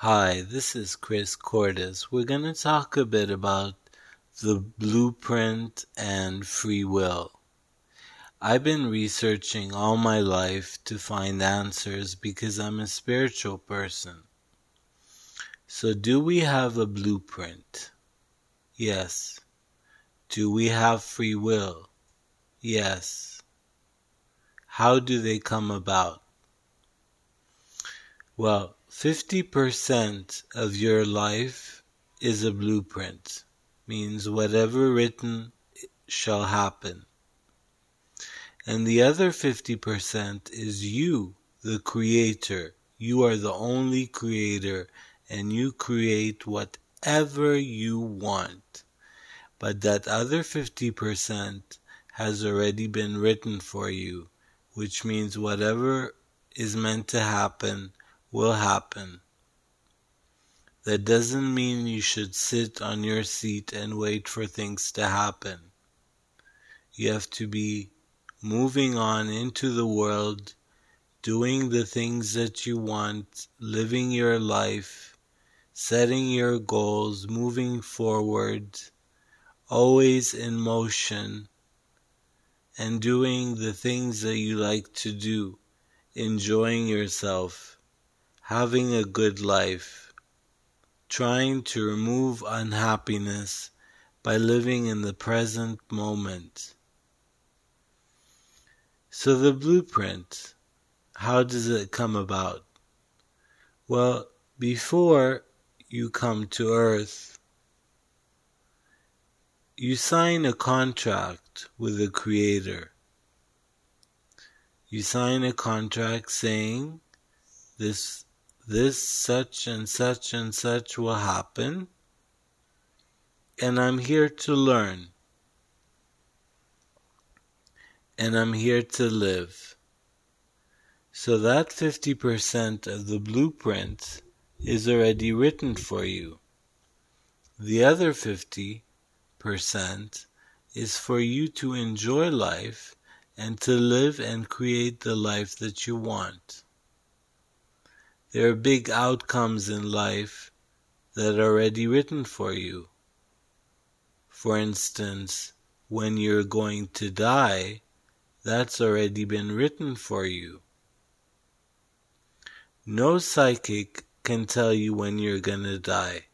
Hi, this is Kris Kourtis. We're going to talk a bit about the blueprint and free will. I've been researching all my life to find answers because I'm a spiritual person. So, do we have a blueprint? Yes. Do we have free will? Yes. How do they come about? Well, 50% of your life is a blueprint, means whatever written shall happen. And the other 50% is you, the creator. You are the only creator, and you create whatever you want. But that other 50% has already been written for you, which means whatever is meant to happen will happen. That doesn't mean you should sit on your seat and wait for things to happen. You have to be moving on into the world, doing the things that you want, living your life, setting your goals, moving forward, always in motion, and doing the things that you like to do, enjoying yourself having a good life, trying to remove unhappiness by living in the present moment. So, the blueprint, how does it come about? Well, before you come to Earth, you sign a contract with the Creator. You sign a contract saying, This this such and such and such will happen, and I'm here to learn, and I'm here to live. So that 50% of the blueprint is already written for you. The other 50% is for you to enjoy life and to live and create the life that you want. There are big outcomes in life that are already written for you. For instance, when you're going to die, that's already been written for you. No psychic can tell you when you're going to die.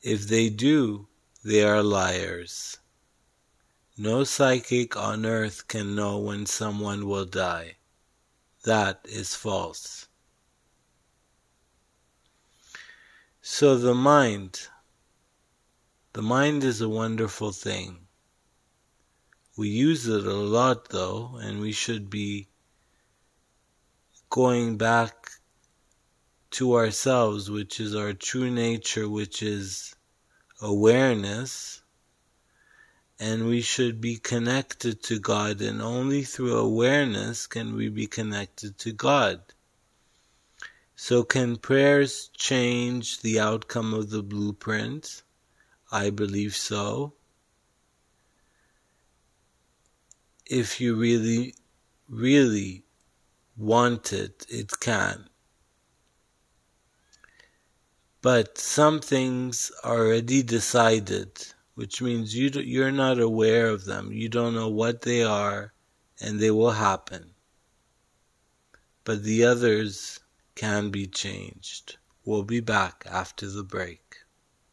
If they do, they are liars. No psychic on earth can know when someone will die. That is false. So the mind, the mind is a wonderful thing. We use it a lot though, and we should be going back to ourselves, which is our true nature, which is awareness. And we should be connected to God, and only through awareness can we be connected to God. So, can prayers change the outcome of the blueprint? I believe so. If you really, really want it, it can. But some things are already decided, which means you you're not aware of them. You don't know what they are, and they will happen. But the others can be changed. We'll be back after the break.